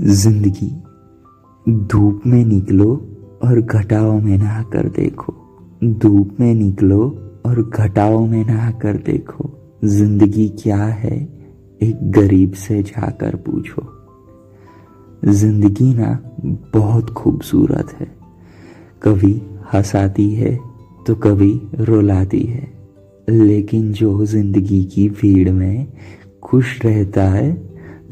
ज़िंदगी धूप में निकलो और घटाओं में नहा कर देखो। धूप में निकलो और घटाओं में नहा कर देखो। ज़िंदगी क्या है, एक गरीब से जाकर पूछो। ज़िंदगी ना बहुत खूबसूरत है। कभी हंसाती है तो कभी रुलाती है। लेकिन जो ज़िंदगी की भीड़ में खुश रहता है,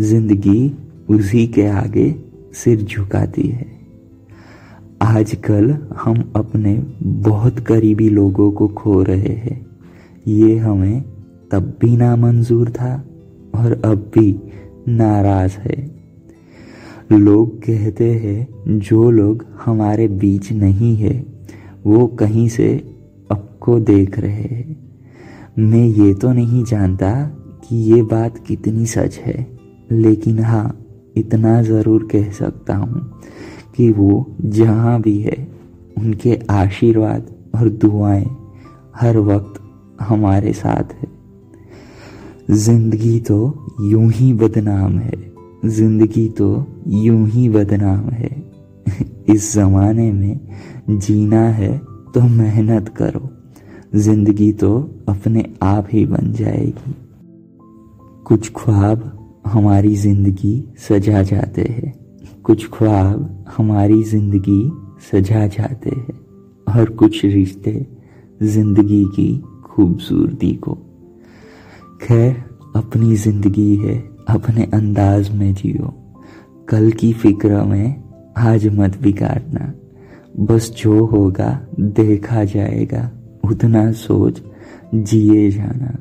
ज़िंदगी उसी के आगे सिर झुकाती है। आजकल हम अपने बहुत करीबी लोगों को खो रहे हैं। ये हमें तब भी नामंजूर था और अब भी नाराज़ है। लोग कहते हैं, जो लोग हमारे बीच नहीं है, वो कहीं से आपको देख रहे हैं। मैं ये तो नहीं जानता कि ये बात कितनी सच है, लेकिन हाँ इतना ज़रूर कह सकता हूँ कि वो जहाँ भी है, उनके आशीर्वाद और दुआएँ हर वक्त हमारे साथ है। ज़िंदगी तो यूँ ही बदनाम है। ज़िंदगी तो यूँ ही बदनाम है। इस जमाने में जीना है तो मेहनत करो। ज़िंदगी तो अपने आप ही बन जाएगी। कुछ ख्वाब हमारी ज़िंदगी सजा जाते हैं। कुछ ख्वाब हमारी ज़िंदगी सजा जाते हैं। और कुछ रिश्ते ज़िंदगी की खूबसूरती को। खैर, अपनी ज़िंदगी है, अपने अंदाज में जियो। कल की फ़िक्र में आज मत बिगाड़ना। बस जो होगा, देखा जाएगा। उतना सोच जिए जाना।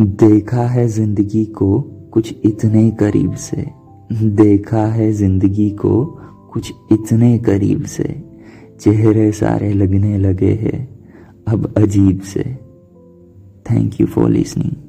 देखा है ज़िंदगी को कुछ इतने करीब से। देखा है ज़िंदगी को कुछ इतने करीब से। चेहरे सारे लगने लगे हैं, अब अजीब से। Thank you for listening